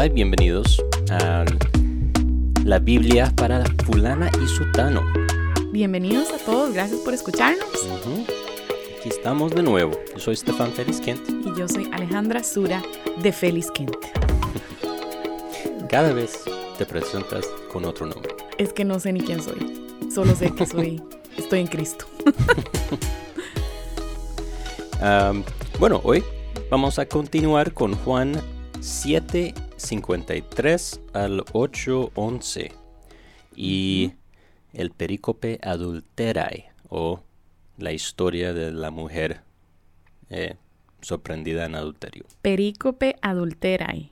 Hola y bienvenidos a la Biblia para fulana y sutano. Bienvenidos a todos, gracias por escucharnos. Aquí estamos de nuevo. Yo soy Stefan Félix Kent. Y yo soy Alejandra Sura de Félix Kent. Cada vez te presentas con otro nombre. Es que no sé ni quién soy, solo sé que soy, estoy en Cristo. Bueno, hoy vamos a continuar con Juan 7, 53 al 8, 11 y el perícope adulterae o la historia de la mujer eh, sorprendida en adulterio. Perícope adulterae.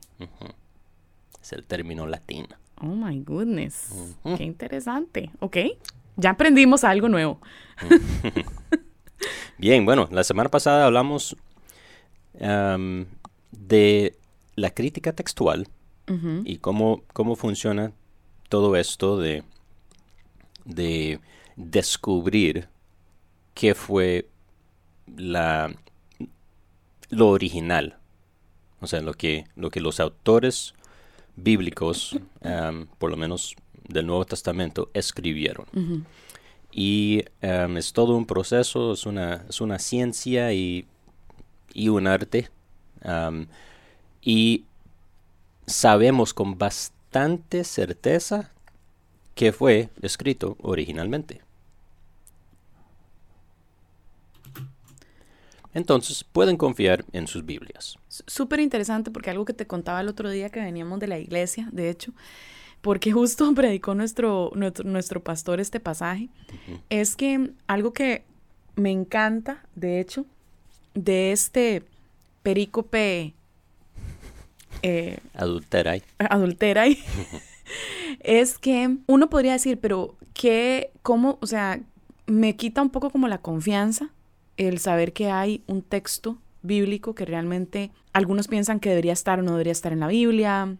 Es el término latino. Oh my goodness, qué interesante. Ok, ya aprendimos algo nuevo. Bien, bueno, la semana pasada hablamos am, de la crítica textual y cómo, cómo funciona todo esto de, de descubrir qué fue la, lo original. O sea, lo que, lo que los autores bíblicos, am, por lo menos del Nuevo Testamento, escribieron. Y em, es todo un proceso, es una, es una ciencia y, y un arte. am, y sabemos con bastante certeza que fue escrito originalmente. Entonces pueden confiar en sus Biblias. Súper interesante porque algo que te contaba el otro día que veníamos de la iglesia, de hecho, porque justo predicó nuestro, nuestro, nuestro pastor este pasaje, es que algo que me encanta, de hecho, de este perícope eh, Adulterai. adultera ahí, es que uno podría decir, pero ¿qué, cómo, o sea, me quita un poco como la confianza el saber que hay un texto bíblico que realmente algunos piensan que debería estar o no debería estar en la Biblia,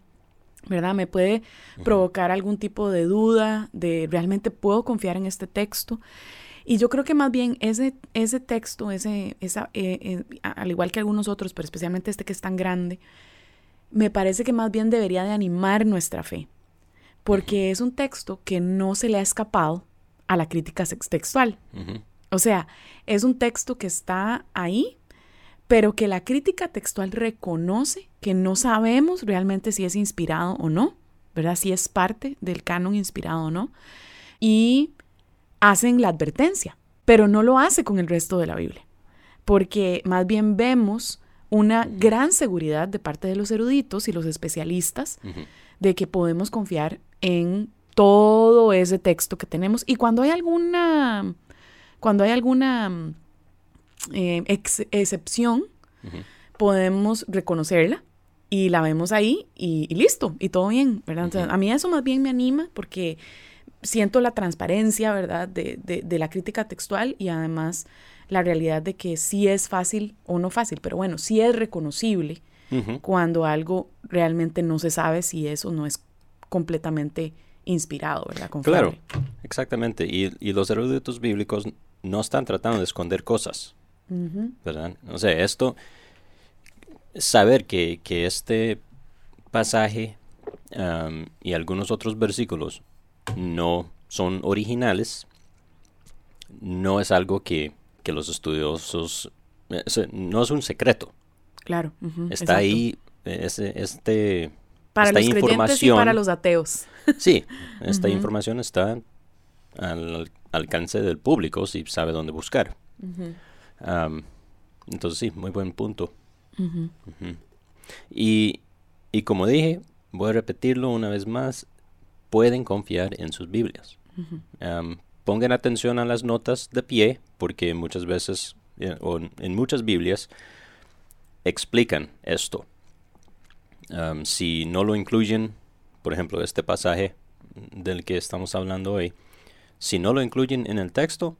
¿verdad? Me puede provocar algún tipo de duda de realmente puedo confiar en este texto. Y yo creo que más bien ese, ese texto, ese, esa, eh, eh, al igual que algunos otros, pero especialmente este que es tan grande, me parece que más bien debería de animar nuestra fe, porque es un texto que no se le ha escapado a la crítica textual. O sea, es un texto que está ahí, pero que la crítica textual reconoce que no sabemos realmente si es inspirado o no, ¿verdad? Si es parte del canon inspirado o no. Y hacen la advertencia, pero no lo hace con el resto de la Biblia, porque más bien vemos una gran seguridad de parte de los eruditos y los especialistas de que podemos confiar en todo ese texto que tenemos. Y cuando hay alguna cuando hay alguna eh, ex- excepción podemos reconocerla y la vemos ahí y, y listo y todo bien verdad a mí eso más bien me anima porque siento la transparencia verdad de, de- de la crítica textual y además la realidad de que sí es fácil o no fácil pero bueno sí es reconocible cuando algo realmente no se sabe si eso no es completamente inspirado, ¿verdad? Claro, exactamente. Y, y los eruditos bíblicos no están tratando de esconder cosas. ¿verdad? O sea, esto, saber que, que este pasaje y algunos otros versículos no son originales, no es algo que, que los estudiosos, eh, no es un secreto, Claro. está exacto. ahí, eh, ese, este, Para esta los y información, para los ateos. sí, esta información está al alcance del público si sabe dónde buscar. Entonces sí, muy buen punto. Y, y como dije, voy a repetirlo una vez más, pueden confiar en sus Biblias. Pongan atención a las notas de pie, porque muchas veces, eh, o en- muchas Biblias, explican esto. Si no lo incluyen, por ejemplo, este pasaje del que estamos hablando hoy, si no lo incluyen en el texto,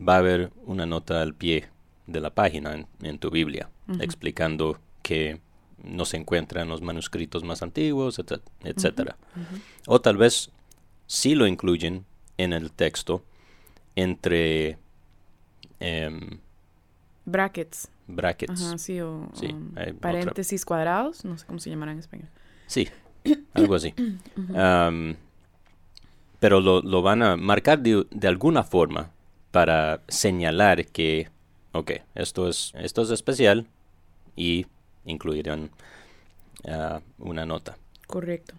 va a haber una nota al pie de la página en, en tu Biblia, explicando que no se encuentra en los manuscritos más antiguos, etc- etcétera. O tal vez sí lo incluyen en el texto entre em, Brackets. brackets. Ajá, sí, o, Sí, um, otra- paréntesis cuadrados, no sé cómo se llamará en español. Sí, algo así. Pero lo, lo van a marcar de, de alguna forma para señalar que, ok, esto es, esto es especial y incluirán ah, una nota. Correcto.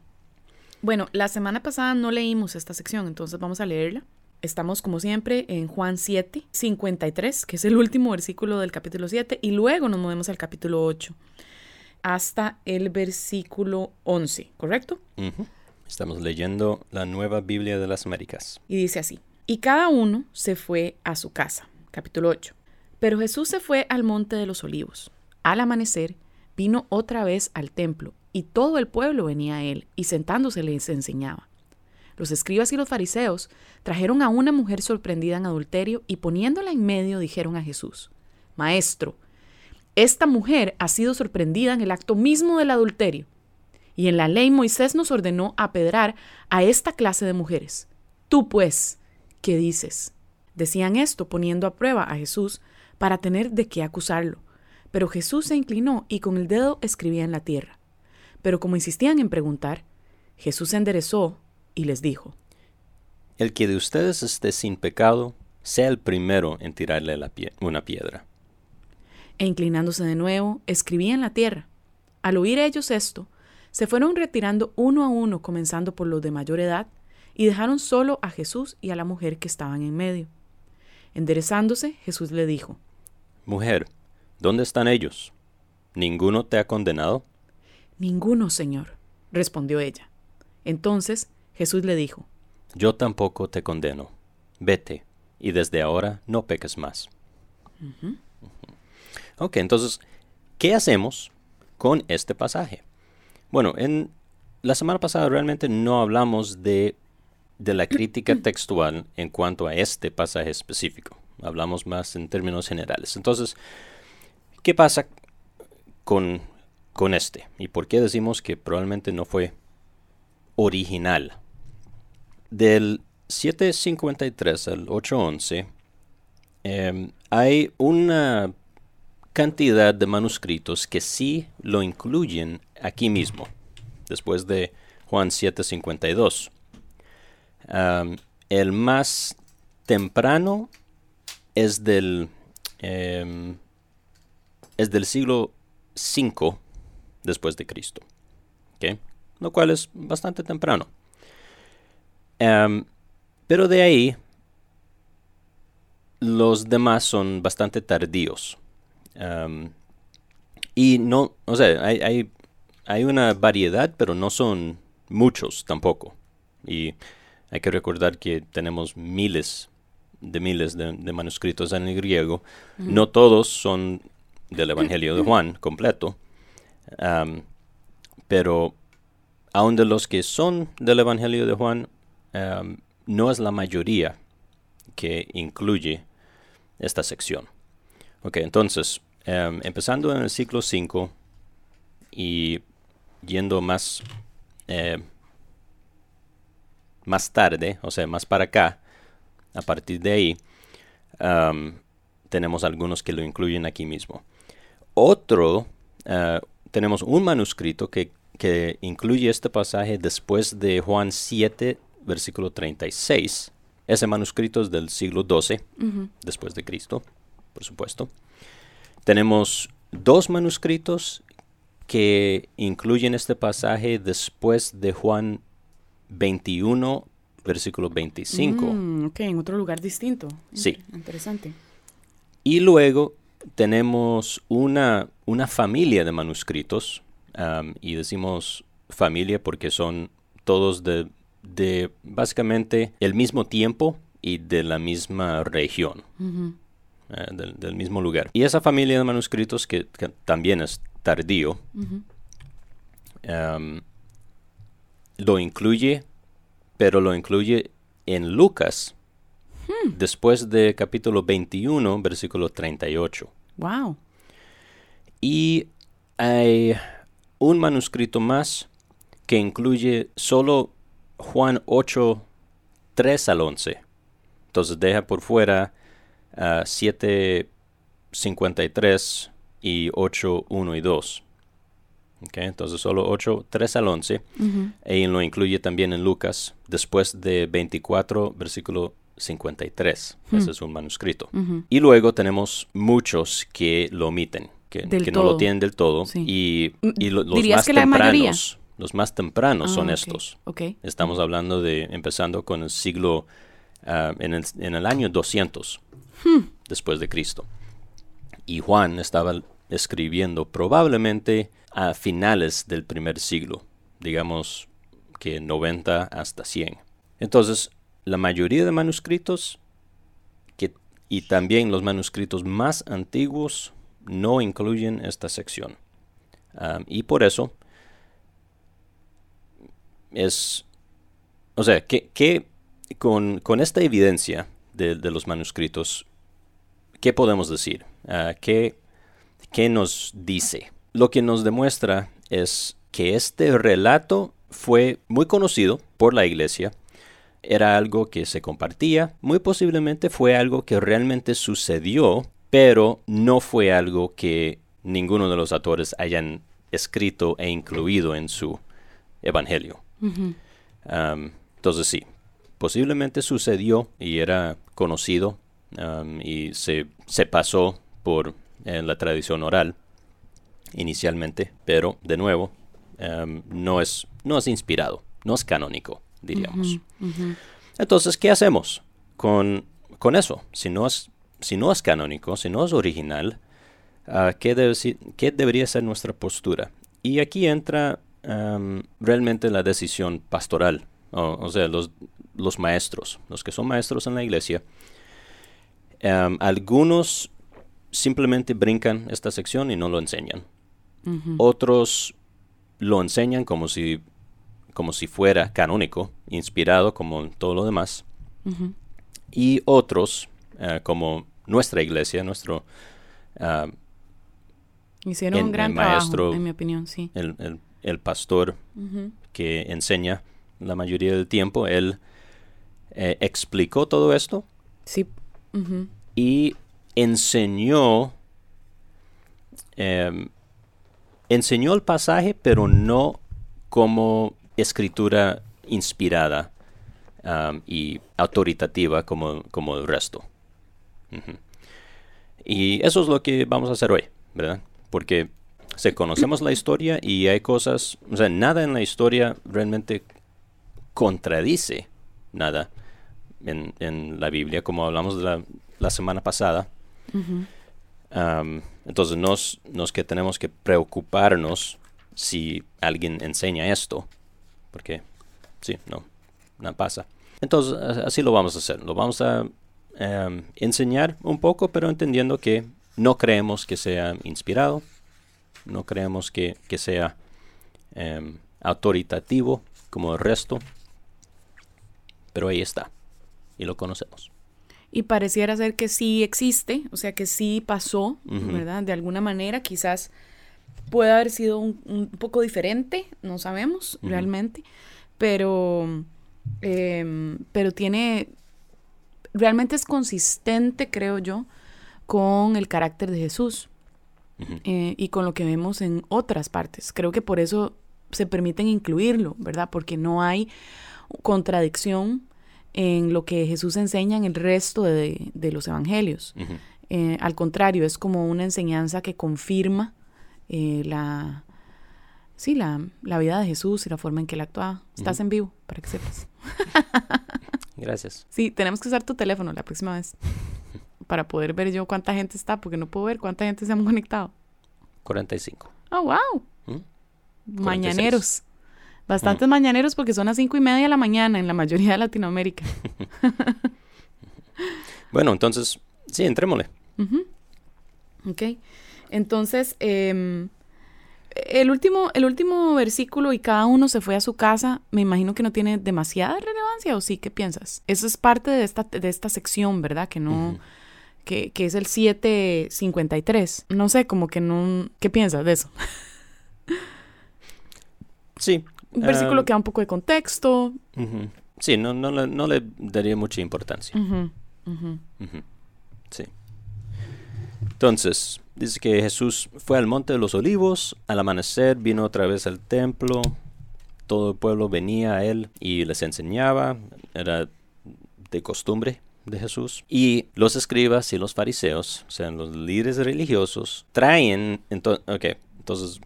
Bueno, la semana pasada no leímos esta sección, entonces vamos a leerla. Estamos, como siempre, en Juan 7, 53, que es el último versículo del capítulo 7, y luego nos movemos al capítulo 8, hasta el versículo 11, ¿correcto? Estamos leyendo la nueva Biblia de las Américas. Y dice así, y cada uno se fue a su casa. Capítulo 8. Pero Jesús se fue al monte de los olivos. Al amanecer, vino otra vez al templo, y todo el pueblo venía a él, y sentándose les enseñaba. Los escribas y los fariseos trajeron a una mujer sorprendida en adulterio, y poniéndola en medio dijeron a Jesús, Maestro, esta mujer ha sido sorprendida en el acto mismo del adulterio. Y en la ley Moisés nos ordenó apedrar a esta clase de mujeres. Tú, pues, ¿qué dices? Decían esto poniendo a prueba a Jesús para tener de qué acusarlo. Pero Jesús se inclinó y con el dedo escribía en la tierra. Pero como insistían en preguntar, Jesús se enderezó y les dijo, El que de ustedes esté sin pecado, sea el primero en tirarle la pie- una piedra. e inclinándose de nuevo, escribía en la tierra. Al oír ellos esto, se fueron retirando uno a uno, comenzando por los de mayor edad, y dejaron solo a Jesús y a la mujer que estaban en medio. Enderezándose, Jesús le dijo, Mujer, ¿dónde están ellos? ¿Ninguno te ha condenado? Ninguno, Señor, respondió ella. Entonces Jesús le dijo, Yo tampoco te condeno. Vete, y desde ahora no peques más. Ujú. Ok, entonces, ¿qué hacemos con este pasaje? Bueno, en la semana pasada realmente no hablamos de, de la crítica textual en cuanto a este pasaje específico. Hablamos más en términos generales. Entonces, ¿qué pasa con, con este? ¿Y por qué decimos que probablemente no fue original? Del 753 al 811 em, hay una cantidad de manuscritos que sí lo incluyen aquí mismo, después de Juan 752. Am, el más temprano es del, em, es del siglo V después de Cristo, lo cual es bastante temprano. Em, pero de ahí, los demás son bastante tardíos. Em, y no, o sea, hay, hay, hay una variedad, pero no son muchos tampoco. Y hay que recordar que tenemos miles de miles de, de manuscritos en el griego. No todos son del Evangelio de Juan completo. Pero aun de los que son del Evangelio de Juan, no es la mayoría que incluye esta sección. Ok, entonces, em, empezando en el siglo V y yendo más, eh, más tarde, o sea, más para acá, a partir de ahí, tenemos algunos que lo incluyen aquí mismo. Otro, ah, tenemos un manuscrito que, que incluye este pasaje después de Juan 7, versículo 36. Ese manuscrito es del siglo XII, después de Cristo, por supuesto. Tenemos dos manuscritos que incluyen este pasaje después de Juan 21, versículo 25. Mm, ok, en otro lugar distinto. Sí. Interesante. Y luego tenemos una, una familia de manuscritos, y decimos familia porque son todos de, de básicamente el mismo tiempo y de la misma región, eh, del, del mismo lugar. Y esa familia de manuscritos que, que también es tardío, lo incluye, pero lo incluye en Lucas, después de capítulo 21, versículo 38. Wow. Y hay un manuscrito más que incluye solo Juan 8, 3 al 11. Entonces deja por fuera ah, 7, 53 y 8, 1 y 2. Ok, Entonces solo 8, 3 al 11. Y lo incluye también en Lucas, después de 24, versículo 53. Ese es un manuscrito. Y luego tenemos muchos que lo omiten, que, no lo tienen del todo. Sí. Y, y lo- los ¿Dirías más que la mayoría? tempranos, los más tempranos son Ah, estos. Estamos hablando de empezando con el siglo, ah, en, el, en el año 200 después de Cristo. Y Juan estaba escribiendo probablemente a finales del primer siglo, digamos que 90 hasta 100. Entonces, la mayoría de manuscritos que, y también los manuscritos más antiguos no incluyen esta sección. Y por eso es, o sea, que con, con esta evidencia de, de los manuscritos, ¿qué podemos decir? Ah, ¿qué, ¿Qué nos dice? Lo que nos demuestra es que este relato fue muy conocido por la iglesia, era algo que se compartía, muy posiblemente fue algo que realmente sucedió, pero no fue algo que ninguno de los autores hayan escrito e incluido en su evangelio. Um, entonces sí, posiblemente sucedió y era conocido um, y se, se pasó por eh, la tradición oral inicialmente, pero de nuevo um, no, es, no es inspirado, no es canónico, diríamos. Entonces, ¿qué hacemos con, con eso? Si no, es, si no es canónico, si no es original, ah, ¿qué, debe si- qué debería ser nuestra postura? Y aquí entra realmente la decisión pastoral, o, o sea, los, los maestros, los que son maestros en la iglesia. Algunos simplemente brincan esta sección y no lo enseñan. Otros lo enseñan como si, como si fuera canónico, inspirado como todo lo demás. Y otros, eh, como nuestra iglesia, nuestro, ah, Hicieron El- un gran el trabajo, maestro- en mi opinión, sí. el, el- el pastor que enseña la mayoría del tiempo, él eh, explicó todo esto Sí. y enseñó em, enseñó el pasaje pero no como escritura inspirada y autoritativa como, como el resto Y eso es lo que vamos a hacer hoy verdad porque se conocemos la historia y hay cosas o sea nada en la historia realmente contradice nada en, en la Biblia, como hablamos de la, la semana pasada. Entonces, no es, no es que tenemos que preocuparnos si alguien enseña esto, porque sí, no, no pasa. Entonces, así lo vamos a hacer. Lo vamos a em, enseñar un poco, pero entendiendo que no creemos que sea inspirado, no creemos que, que sea em, autoritativo como el resto, pero ahí está y lo conocemos. Y pareciera ser que sí existe, o sea, que sí pasó. De alguna manera, quizás puede haber sido un, un poco diferente, no sabemos realmente, pero, em, pero tiene, realmente es consistente, creo yo, con el carácter de Jesús eh, y con lo que vemos en otras partes. Creo que por eso se permiten incluirlo, ¿verdad? Porque no hay contradicción en lo que Jesús enseña en el resto de, de los evangelios. Eh, al contrario, es como una enseñanza que confirma eh, la, sí, la, la vida de Jesús y la forma en que él actuaba. Estás en vivo, para que sepas. Gracias. Sí, tenemos que usar tu teléfono la próxima vez para poder ver yo cuánta gente está, porque no puedo ver cuánta gente se han conectado. 45. ¡Oh, wow! ¿Mm? Mañaneros. Bastantes mañaneros porque son las cinco y media de la mañana en la mayoría de Latinoamérica. Bueno, entonces, sí, entrémosle. Ok. Entonces, em, el, último, el último versículo y cada uno se fue a su casa, me imagino que no tiene demasiada relevancia, ¿o sí? ¿Qué piensas? Eso es parte de esta, de esta sección, ¿verdad? Que no... Que, que es el 753. No sé, como que no... ¿Qué piensas de eso? Sí. Un versículo ah, que da un poco de contexto. Sí, no, no, le, no le daría mucha importancia. Sí. Entonces, Dice que Jesús fue al monte de los olivos, al amanecer vino otra vez al templo, todo el pueblo venía a él y les enseñaba, era de costumbre de Jesús. Y los escribas y los fariseos, o sea, los líderes religiosos, traen, entonces, ok, entonces...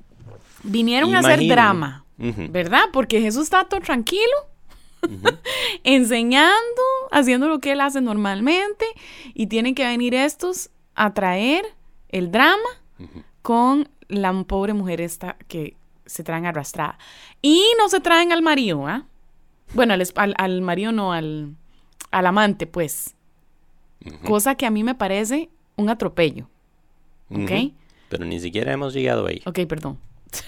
Vinieron a hacer drama, ¿verdad? Porque Jesús está todo tranquilo, enseñando, haciendo lo que él hace normalmente, y tienen que venir estos a traer el drama con la pobre mujer esta que se traen arrastrada. Y no se traen al marido, ¿ah? Bueno, al, al, marido no, al, al amante, pues. Cosa que a mí me parece un atropello. ¿Ok? Pero ni siquiera hemos llegado ahí. Ok, perdón.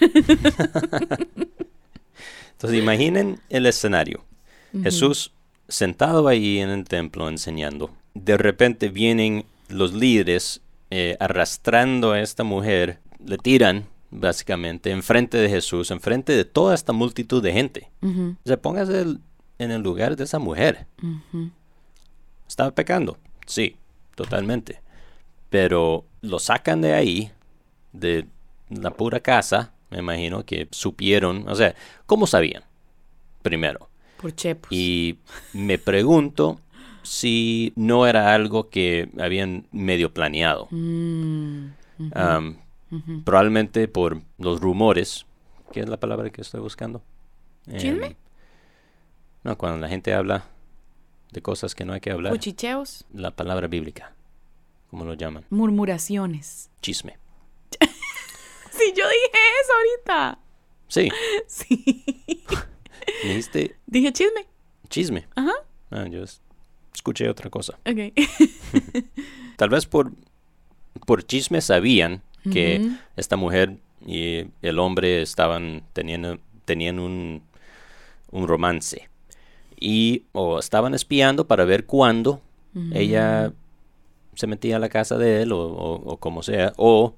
Entonces imaginen el escenario. Jesús sentado ahí en el templo enseñando. De repente vienen los líderes eh, arrastrando a esta mujer, le tiran básicamente enfrente de Jesús, enfrente de toda esta multitud de gente. Se póngase en el lugar de esa mujer. Estaba pecando, sí, totalmente. Pero lo sacan de ahí, de la pura casa, me imagino que supieron, o sea, ¿cómo sabían? Primero. Por chepos. Y me pregunto si no era algo que habían medio planeado. Mm, probablemente por los rumores, ¿qué es la palabra que estoy buscando? ¿Chisme? Em, no, cuando la gente habla de cosas que no hay que hablar. ¿Cuchicheos? La palabra bíblica, ¿cómo lo llaman? Murmuraciones. Chisme. sí, yo dije eso ahorita. Sí. Sí. ¿Dijiste? Dije chisme. Chisme. Ajá. Ah, yo escuché otra cosa. Tal vez por, por chisme sabían que esta mujer y el hombre estaban teniendo, tenían un, un romance. Y o estaban espiando para ver cuándo ella se metía a la casa de él o, o, como sea. O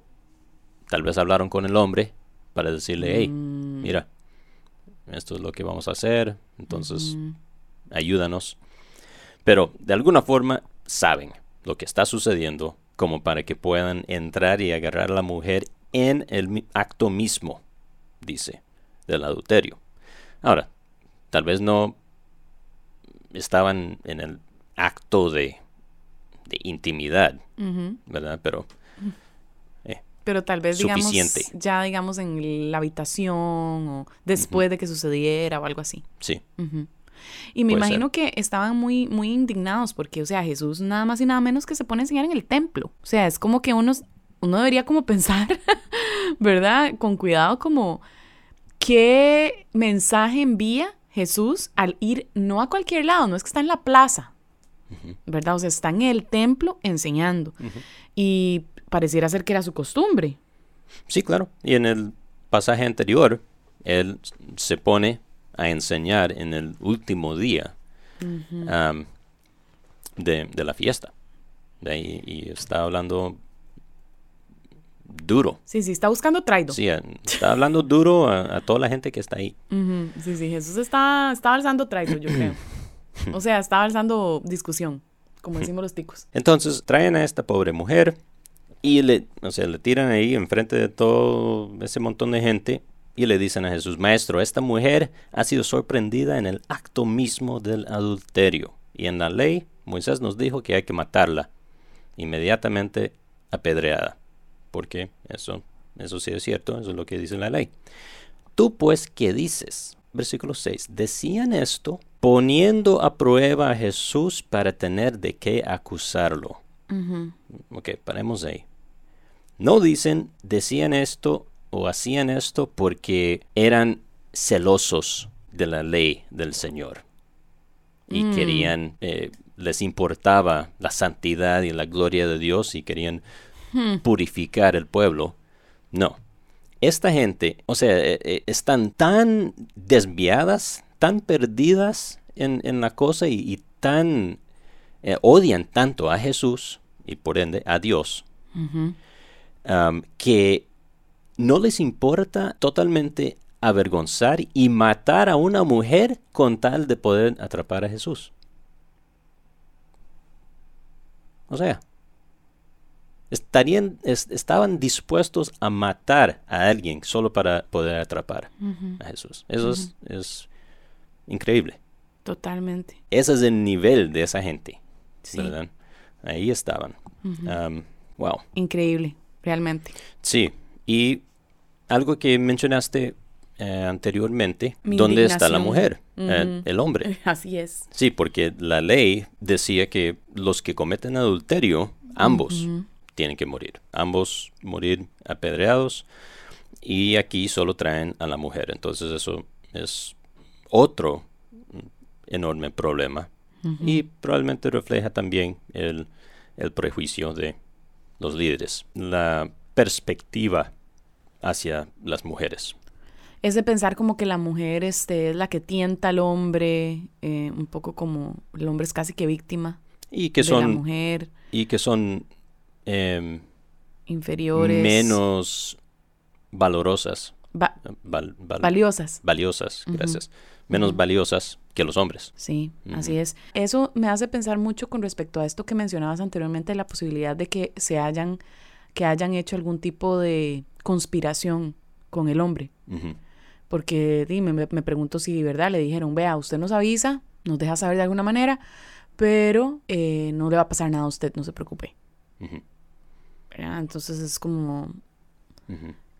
tal vez hablaron con el hombre para decirle, hey, mm. mira, esto es lo que vamos a hacer, entonces ayúdanos. Pero de alguna forma saben lo que está sucediendo como para que puedan entrar y agarrar a la mujer en el acto mismo, dice, del adulterio. Ahora, tal vez no estaban en el acto de, de intimidad, ¿verdad? Pero... Eh, Pero tal vez, digamos, ya digamos en la habitación o después de que sucediera o algo así. Sí. Y me imagino que estaban muy, muy indignados porque, o sea, Jesús nada más y nada menos que se pone a enseñar en el templo. O sea, es como que uno, uno debería como pensar, ¿verdad? Con cuidado como, ¿qué mensaje envía Jesús al ir no a cualquier lado? No es que está en la plaza, ¿verdad? O sea, está en el templo enseñando. Y pareciera ser que era su costumbre. Sí, claro. Y en el pasaje anterior, él se pone a enseñar en el último día de, la fiesta. De y está hablando duro. Sí, sí, está buscando traido. Sí, está hablando duro a, toda la gente que está ahí. Sí, sí, Jesús está, está alzando traido, yo creo. o sea, está alzando discusión, como decimos los ticos. Entonces, traen a esta pobre mujer y le, o sea, le tiran ahí enfrente de todo ese montón de gente y le dicen a Jesús, Maestro, esta mujer ha sido sorprendida en el acto mismo del adulterio. Y en la ley, Moisés nos dijo que hay que matarla, inmediatamente apedreada. Porque eso, eso sí es cierto, eso es lo que dice la ley. Tú pues, ¿qué dices? Versículo 6. Decían esto poniendo a prueba a Jesús para tener de qué acusarlo. Ok, paremos ahí. No dicen, decían esto o hacían esto porque eran celosos de la ley del Señor y mm. querían, eh, les importaba la santidad y la gloria de Dios y querían hmm. purificar el pueblo. No, esta gente, o sea, eh, eh, están tan desviadas, tan perdidas en, la cosa y, tan odian tanto a Jesús y por ende a Dios, um, que no les importa totalmente avergonzar y matar a una mujer con tal de poder atrapar a Jesús. O sea, estarían, estaban dispuestos a matar a alguien solo para poder atrapar a Jesús. Eso es, increíble. Totalmente. Ese es el nivel de esa gente. ¿verdad? Ahí estaban. wow. Increíble, realmente. Sí. Y algo que mencionaste eh, anteriormente, ¿dónde está la mujer? Eh, el hombre. Así es. Sí, porque la ley decía que los que cometen adulterio, ambos tienen que morir. Ambos morir apedreados. Y aquí solo traen a la mujer. Entonces eso es otro enorme problema. Y probablemente refleja también el, el prejuicio de los líderes. La perspectiva hacia las mujeres. Es de pensar como que la mujer este, es la que tienta al hombre, eh, un poco como el hombre es casi que víctima y que son, la mujer. Y que son em, inferiores. Menos valorosas. valiosas. Valiosas, gracias. Menos valiosas que los hombres. Sí, así es. Eso me hace pensar mucho con respecto a esto que mencionabas anteriormente, la posibilidad de que se hayan, que hayan hecho algún tipo de conspiración con el hombre. Porque dime, me, pregunto si de verdad le dijeron, vea, usted nos avisa, nos deja saber de alguna manera, pero eh, no le va a pasar nada a usted, no se preocupe. Entonces es como...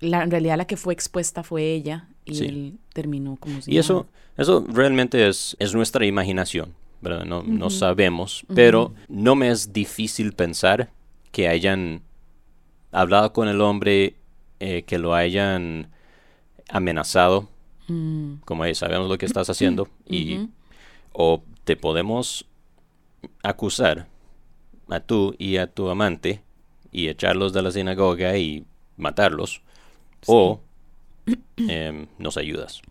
la, en realidad la que fue expuesta fue ella y él terminó como si... Y eso, eso realmente es, es nuestra imaginación, ¿verdad? No, no sabemos, pero no me es difícil pensar que hayan hablado con el hombre, eh, que lo hayan amenazado, mm. como sabemos lo que estás haciendo, y o te podemos acusar a tú y a tu amante y echarlos de la sinagoga y matarlos, o em, nos ayudas.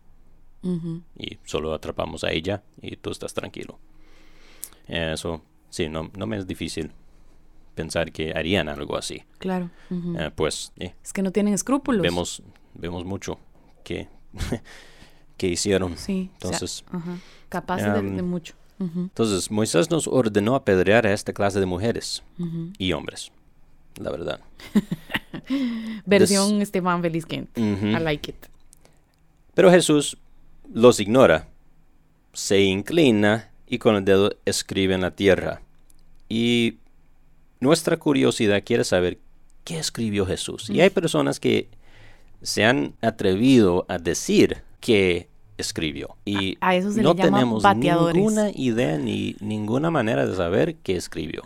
Y solo atrapamos a ella y tú estás tranquilo. Eso, sí, no, no me es difícil pensar que harían algo así. Claro. Eh, pues... Eh, es que no tienen escrúpulos. Vemos, vemos mucho que, que hicieron. Sí, entonces, capaces de, em, mucho. Entonces, Moisés nos ordenó apedrear a esta clase de mujeres y hombres, la verdad. Versión Esteban Feliz I like it. Pero Jesús los ignora, se inclina y con el dedo escribe en la tierra. Y nuestra curiosidad quiere saber qué escribió Jesús. Y hay personas que se han atrevido a decir que escribió. Y no tenemos ninguna idea ni ninguna manera de saber qué escribió.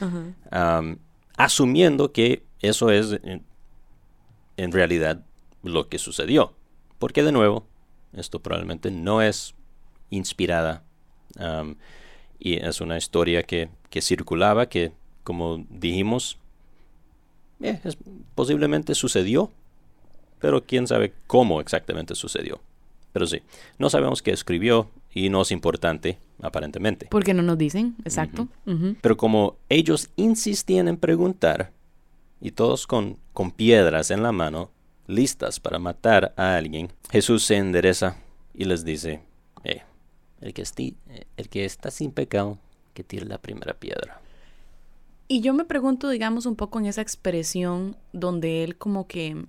asumiendo que eso es en, realidad lo que sucedió. Porque de nuevo, esto probablemente no es inspirada. y es una historia que, circulaba, que como dijimos, eh, posiblemente sucedió pero quién sabe cómo exactamente sucedió. Pero sí, no sabemos qué escribió y no es importante, aparentemente. Porque no nos dicen, exacto. Pero como ellos insistían en preguntar, y todos con, con piedras en la mano, listas para matar a alguien, Jesús se endereza y les dice, eh, el, que el que está sin pecado, que tire la primera piedra. Y yo me pregunto, digamos, un poco en esa expresión donde él como que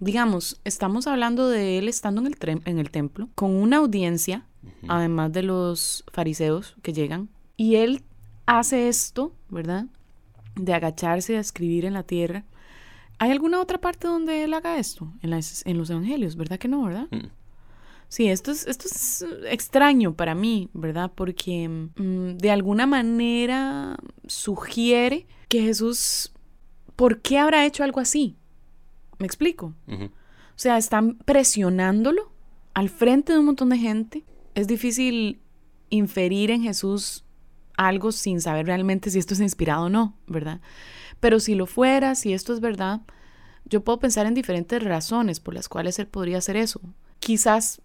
digamos, estamos hablando de él estando en el, en el templo, con una audiencia, además de los fariseos que llegan, y él hace esto, ¿verdad? De agacharse a escribir en la tierra. ¿Hay alguna otra parte donde él haga esto? En, en los evangelios, ¿verdad que no, verdad? Mm. Sí, esto es, esto es extraño para mí, ¿verdad? Porque mm, de alguna manera sugiere que Jesús, ¿por qué habrá hecho algo así? ¿Me explico? O sea, están presionándolo al frente de un montón de gente. Es difícil inferir en Jesús algo sin saber realmente si esto es inspirado o no, ¿verdad? Pero si lo fuera, si esto es verdad, yo puedo pensar en diferentes razones por las cuales él podría hacer eso. Quizás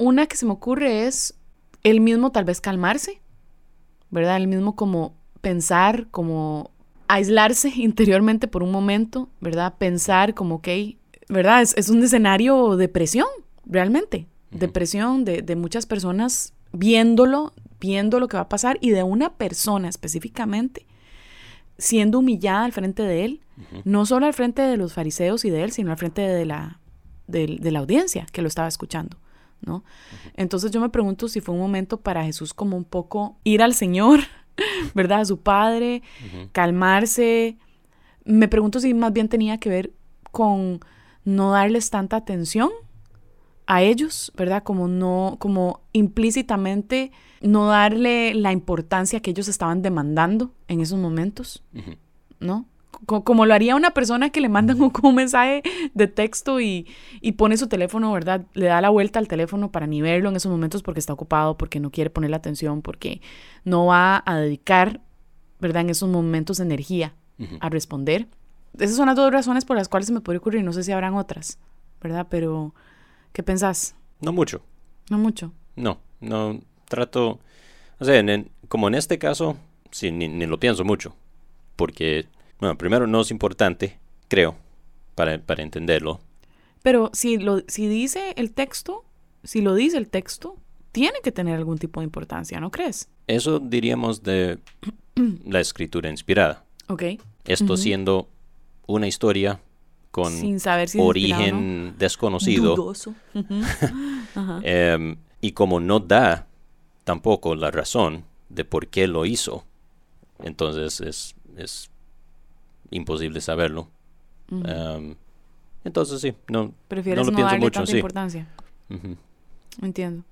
una que se me ocurre es él mismo tal vez calmarse, ¿verdad? Él mismo como pensar, como aislarse interiormente por un momento, ¿verdad? Pensar como, ok, ¿verdad? Es, un escenario de presión, realmente, de presión de, de muchas personas viéndolo, viendo lo que va a pasar y de una persona específicamente siendo humillada al frente de él, no solo al frente de los fariseos y de él, sino al frente de la, de, la audiencia que lo estaba escuchando. ¿No? Entonces yo me pregunto si fue un momento para Jesús como un poco ir al Señor, ¿verdad? A su Padre, calmarse. Me pregunto si más bien tenía que ver con no darles tanta atención a ellos, ¿verdad? Como no, como implícitamente no darle la importancia que ellos estaban demandando en esos momentos, ¿no? Como, lo haría una persona que le mandan un, un mensaje de texto y, y, pone su teléfono, ¿verdad? Le da la vuelta al teléfono para ni verlo en esos momentos porque está ocupado, porque no quiere ponerle atención, porque no va a dedicar, ¿verdad? En esos momentos energía a responder. Esas son las dos razones por las cuales se me puede ocurrir. No sé si habrán otras, ¿verdad? Pero, ¿qué pensás? No mucho. No mucho. No, no trato. O sea, como en este caso, sí, ni, ni lo pienso mucho. Porque bueno, primero no es importante, creo, para, para entenderlo. Pero si, lo, si dice el texto, si lo dice el texto, tiene que tener algún tipo de importancia, ¿no crees? Eso diríamos de la escritura inspirada. Ok. Esto siendo una historia con origen desconocido. Dudoso. Em, y como no da tampoco la razón de por qué lo hizo, entonces es, es imposible saberlo. entonces sí, no, Prefieres no lo pienso mucho, tanta importancia. Entiendo.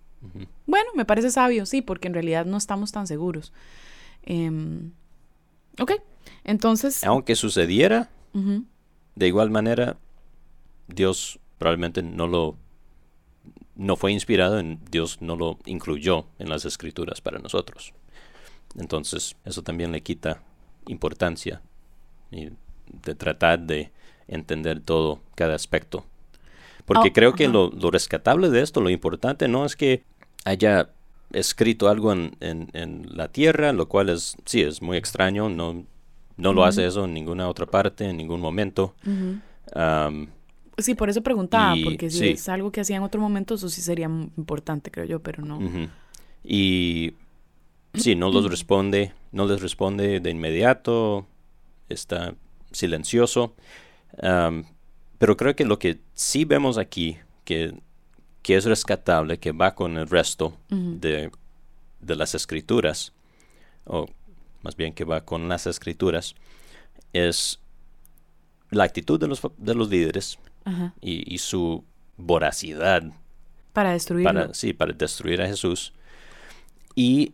Bueno, me parece sabio, sí, porque en realidad no estamos tan seguros. Em, ok, entonces... Aunque sucediera, de igual manera, Dios probablemente no lo... No fue inspirado, en, Dios no lo incluyó en las escrituras para nosotros. Entonces, eso también le quita importancia y de tratar de entender todo, cada aspecto. Porque oh, creo que lo, rescatable de esto, lo importante no es que haya escrito algo en, en, la tierra, lo cual es, sí, es muy extraño, no, no lo hace eso en ninguna otra parte, en ningún momento. sí, por eso preguntaba, porque si es algo que hacía en otro momento, eso sí sería importante, creo yo, pero no. Y sí, no los responde, no les responde de inmediato, está silencioso. pero creo que lo que sí vemos aquí, que, que es rescatable, que va con el resto de, de, las escrituras, o más bien que va con las escrituras, es la actitud de los, de los líderes y, su voracidad. Para destruirlo. sí, para destruir a Jesús. Y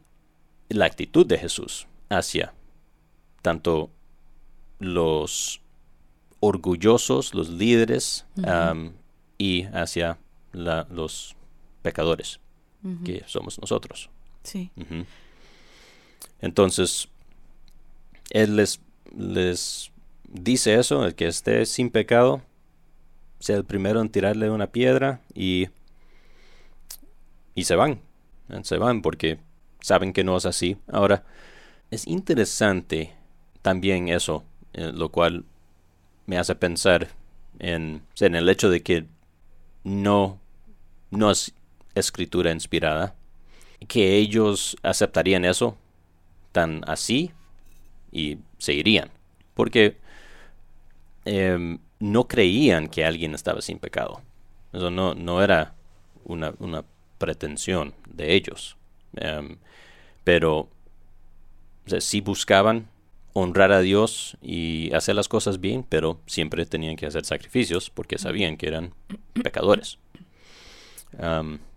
la actitud de Jesús hacia tanto los orgullosos, los líderes, y hacia los pecadores, que somos nosotros. Sí. Entonces, Él les, les dice eso, el que esté sin pecado, sea el primero en tirarle una piedra y, y se van. Se van porque saben que no es así. Ahora, es interesante también eso, eh, lo cual me hace pensar en, en el hecho de que no, no es escritura inspirada, que ellos aceptarían eso tan así y se irían, porque em, no creían que alguien estaba sin pecado. Eso no, no era una, una pretensión de ellos. Em, pero o sí buscaban honrar a Dios y hacer las cosas bien, pero siempre tenían que hacer sacrificios porque sabían que eran pecadores.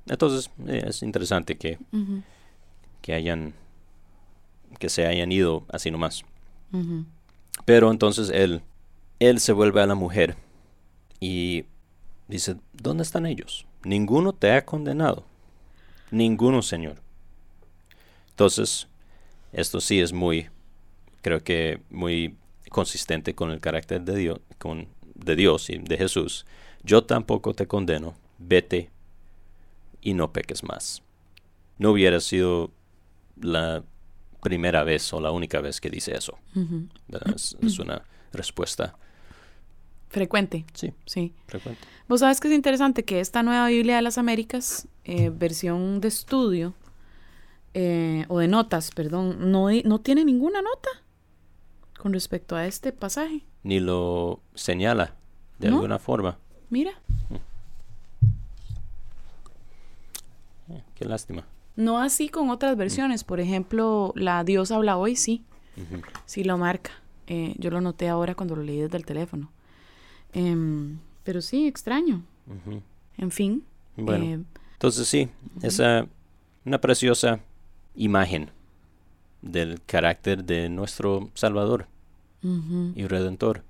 entonces eh, es interesante que, que hayan que se hayan ido así nomás. Pero entonces él, él se vuelve a la mujer y dice, ¿dónde están ellos? Ninguno te ha condenado. Ninguno, Señor. Entonces, esto sí es muy creo que muy consistente con el carácter de Dios, con, de Dios y de Jesús. Yo tampoco te condeno, vete y no peques más. No hubiera sido la primera vez o la única vez que dice eso. es, una respuesta frecuente. Sí, sí. Frecuente. Vos sabes que es interesante que esta nueva Biblia de las Américas, eh, versión de estudio, eh, o de notas, perdón, no, no tiene ninguna nota con respecto a este pasaje. Ni lo señala de ¿No? alguna forma. Mira, Eh, qué lástima. no así con otras versiones. Por ejemplo, la Dios habla hoy, sí, Ujú. sí lo marca. Eh, yo lo noté ahora cuando lo leí desde el teléfono. Em, pero sí, extraño. En fin. Bueno, eh, entonces sí, esa una preciosa imagen del carácter de nuestro Salvador y Redentor.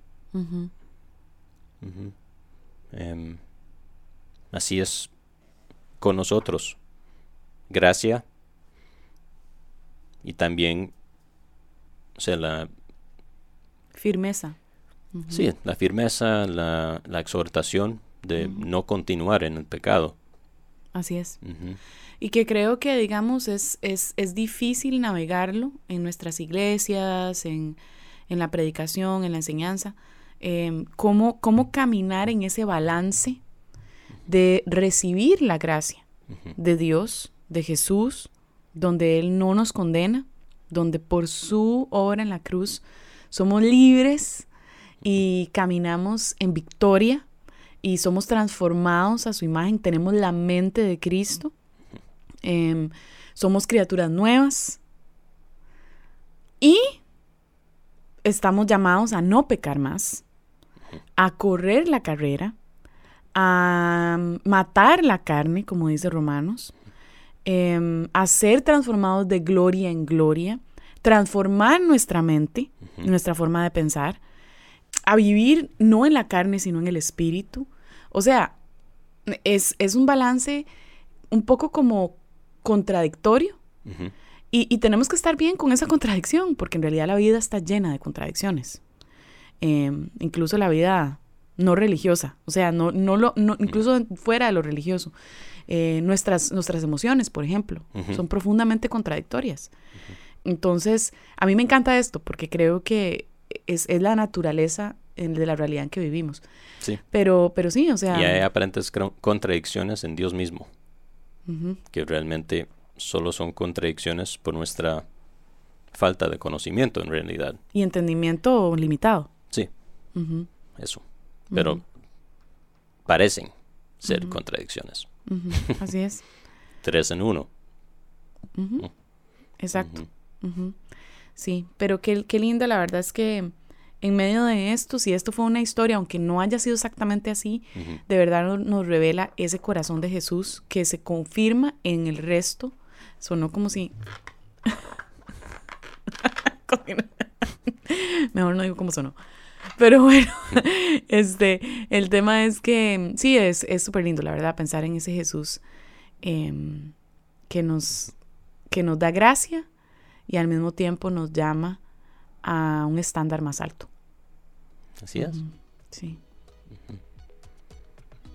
Em, así es con nosotros. Gracia y también, o sea, la, Firmeza. sí, la firmeza, la, la exhortación de no continuar en el pecado. Así es. Y que creo que, digamos, es, es, es difícil navegarlo en nuestras iglesias, en, en la predicación, en la enseñanza. em, cómo, cómo caminar en ese balance de recibir la gracia de Dios, de Jesús, donde Él no nos condena, donde por su obra en la cruz somos libres y caminamos en victoria y somos transformados a su imagen, tenemos la mente de Cristo, em, somos criaturas nuevas y estamos llamados a no pecar más, a correr la carrera, a matar la carne, como dice Romanos, em, a ser transformados de gloria en gloria, transformar nuestra mente, nuestra forma de pensar, a vivir no en la carne, sino en el espíritu. O sea, es, es un balance un poco como contradictorio y, y tenemos que estar bien con esa contradicción, porque en realidad la vida está llena de contradicciones. Em, incluso la vida no religiosa, o sea, no, no lo, no- incluso fuera de lo religioso. Eh, nuestras, nuestras emociones, por ejemplo, son profundamente contradictorias. Entonces, a mí me encanta esto, porque creo que es, es la naturaleza en- de la realidad en que vivimos. Sí. Pero, pero sí, o sea... Y hay aparentes contradicciones en Dios mismo, que realmente solo son contradicciones por nuestra falta de conocimiento en realidad. y entendimiento limitado. Sí, eso. Pero parecen ser contradicciones. Así es. Tres en uno. Exacto. Sí, pero qué, qué linda, la verdad es que en medio de esto, si esto fue una historia, aunque no haya sido exactamente así, de verdad no- nos revela ese corazón de Jesús que se confirma en el resto. Sonó como si... Mejor no digo cómo sonó. Pero bueno, este, el tema es que sí, es es súper lindo, la verdad, pensar en ese Jesús em, que, nos, que nos da gracia y al mismo tiempo nos llama a un estándar más alto. Así es. Sí.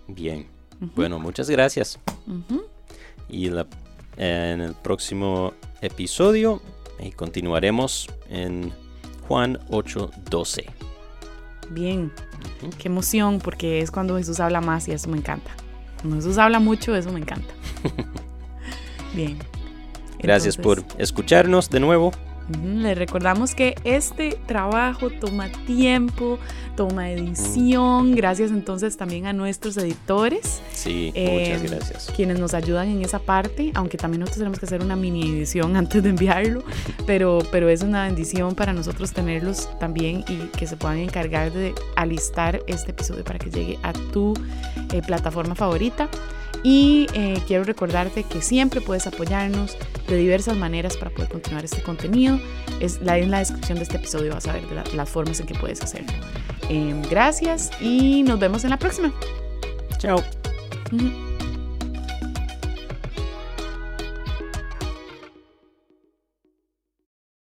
Bien. Bueno, muchas gracias. Y la- en el próximo episodio eh, continuaremos en Juan 8:12. Bien, qué emoción, porque es cuando Jesús habla más y eso me encanta. Cuando Jesús habla mucho, eso me encanta. Bien. Gracias Entonces, por escucharnos de nuevo. Les recordamos que este trabajo toma tiempo, toma edición. Gracias entonces también a nuestros editores, Sí, Eh, muchas gracias. quienes nos ayudan en esa parte, aunque también nosotros tenemos que hacer una mini edición antes de enviarlo, pero, pero es una bendición para nosotros tenerlos también y que se puedan encargar de alistar este episodio para que llegue a tu eh, plataforma favorita. Y eh, quiero recordarte que siempre puedes apoyarnos de diversas maneras para poder continuar este contenido. Es la, en la descripción de este episodio vas a ver la- las formas en que puedes hacerlo. Em, gracias y nos vemos en la próxima. Chao.